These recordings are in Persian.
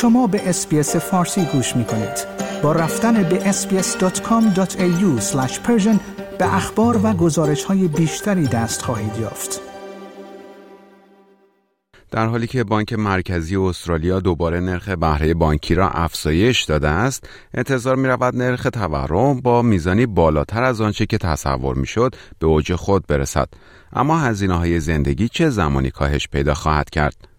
شما به اسپیس فارسی گوش می کنید. با رفتن به sbs.com.au به اخبار و گزارش های بیشتری دست خواهید یافت. در حالی که بانک مرکزی استرالیا دوباره نرخ بهره بانکی را افزایش داده است، انتظار می رود نرخ تورم با میزانی بالاتر از آنچه که تصور می شد به اوج خود برسد. اما هزینه های زندگی چه زمانی کاهش پیدا خواهد کرد؟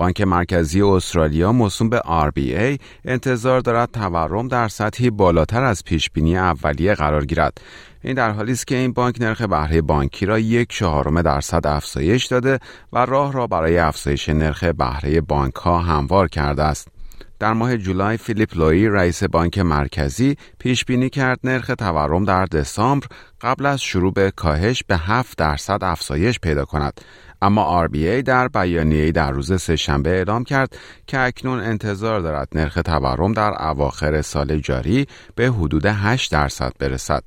بانک مرکزی استرالیا موسوم به RBA انتظار دارد تورم در سطحی بالاتر از پیش بینی اولیه قرار گیرد. این در حالی است که این بانک نرخ بهره بانکی را یک چهارم درصد افزایش داده و راه را برای افزایش نرخ بهره بانک ها هموار کرده است. در ماه جولای فیلیپ لوی رئیس بانک مرکزی پیش بینی کرد نرخ تورم در دسامبر قبل از شروع به کاهش به 7 درصد افزایش پیدا کند اما RBA در بیانیه در روز سهشنبه اعلام کرد که اکنون انتظار دارد نرخ تورم در اواخر سال جاری به حدود 8 درصد برسد.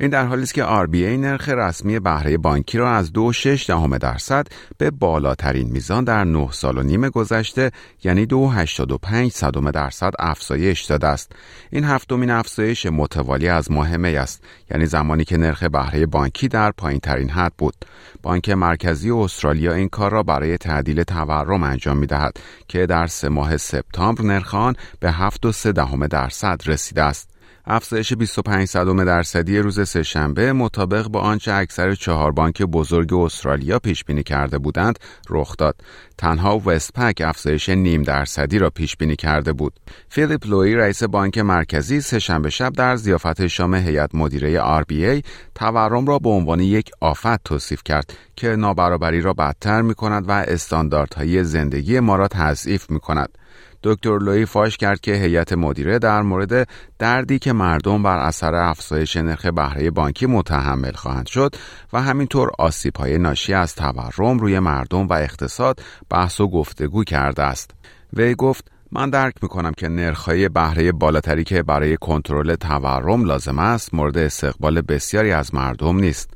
این در حالی است که RBA نرخ رسمی بهره بانکی را از 2.6 دهم درصد به بالاترین میزان در 9 سال و نیم گذشته یعنی 2.85 صدم درصد افزایش داده است. این هفتمین افزایش متوالی از ماه می است یعنی زمانی که نرخ بهره بانکی در پایین ترین حد بود. بانک مرکزی استرالیا این کار را برای تعدیل تورم انجام می دهد که در سه ماه سپتامبر نرخ آن به 7.3 دهم درصد رسیده است. افزایش 25 صدم درصدی روز سهشنبه مطابق با آنچه اکثر چهار بانک بزرگ استرالیا پیش بینی کرده بودند رخ داد. تنها وستپک افزایش نیم درصدی را پیش بینی کرده بود. فیلیپ لوی رئیس بانک مرکزی سهشنبه شب در ضیافت شام هیئت مدیره RBA تورم را به عنوان یک آفت توصیف کرد که نابرابری را بدتر می کند و استانداردهای زندگی ما را تضعیف می کند. دکتر لوی فاش کرد که هیئت مدیره در مورد دردی که مردم بر اثر افزایش نرخ بهره بانکی متحمل خواهند شد و همینطور آسیب های ناشی از تورم روی مردم و اقتصاد بحث و گفتگو کرده است. وی گفت من درک می کنم که نرخهای بهره بالاتری که برای کنترل تورم لازم است مورد استقبال بسیاری از مردم نیست.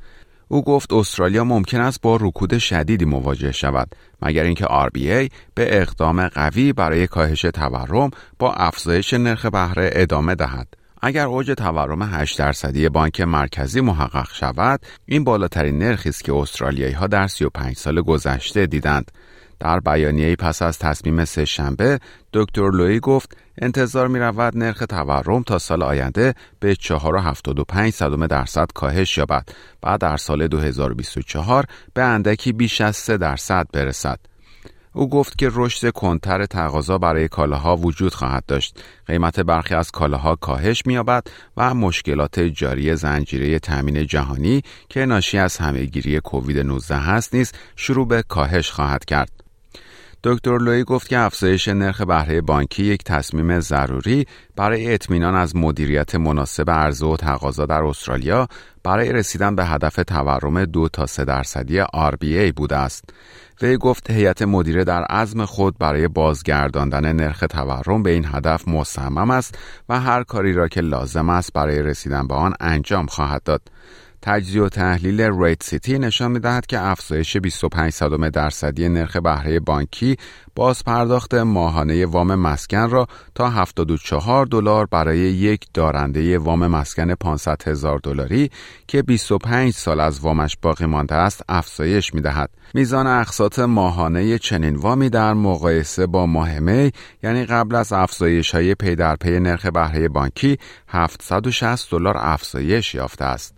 او گفت استرالیا ممکن است با رکود شدیدی مواجه شود مگر اینکه RBA به اقدام قوی برای کاهش تورم با افزایش نرخ بهره ادامه دهد. اگر اوج تورم 8 درصدی بانک مرکزی محقق شود، این بالاترین نرخی است که استرالیایی ها در 35 سال گذشته دیدند. در بیانیه پس از تصمیم سه شنبه دکتر لوی گفت انتظار می رود نرخ تورم تا سال آینده به 4.75 صدم درصد کاهش یابد و در سال 2024 به اندکی بیش از 3 درصد برسد. او گفت که رشد کنتر تقاضا برای کالاها وجود خواهد داشت. قیمت برخی از کالاها کاهش می‌یابد و مشکلات جاری زنجیره تامین جهانی که ناشی از همهگیری کووید 19 هست نیز شروع به کاهش خواهد کرد. دکتر لوی گفت که افزایش نرخ بهره بانکی یک تصمیم ضروری برای اطمینان از مدیریت مناسب عرضه و تقاضا در استرالیا برای رسیدن به هدف تورم دو تا سه درصدی RBA بوده است. وی گفت هیئت مدیره در عزم خود برای بازگرداندن نرخ تورم به این هدف مصمم است و هر کاری را که لازم است برای رسیدن به آن انجام خواهد داد. تجزیه و تحلیل ریت سیتی نشان می‌دهد که افزایش 25 صدم درصدی نرخ بهره بانکی باز پرداخت ماهانه وام مسکن را تا 74 دلار برای یک دارنده وام مسکن 500 هزار دلاری که 25 سال از وامش باقی مانده است افزایش می دهد. میزان اقساط ماهانه چنین وامی در مقایسه با ماه می یعنی قبل از افزایش های پی در پی نرخ بهره بانکی 760 دلار افزایش یافته است.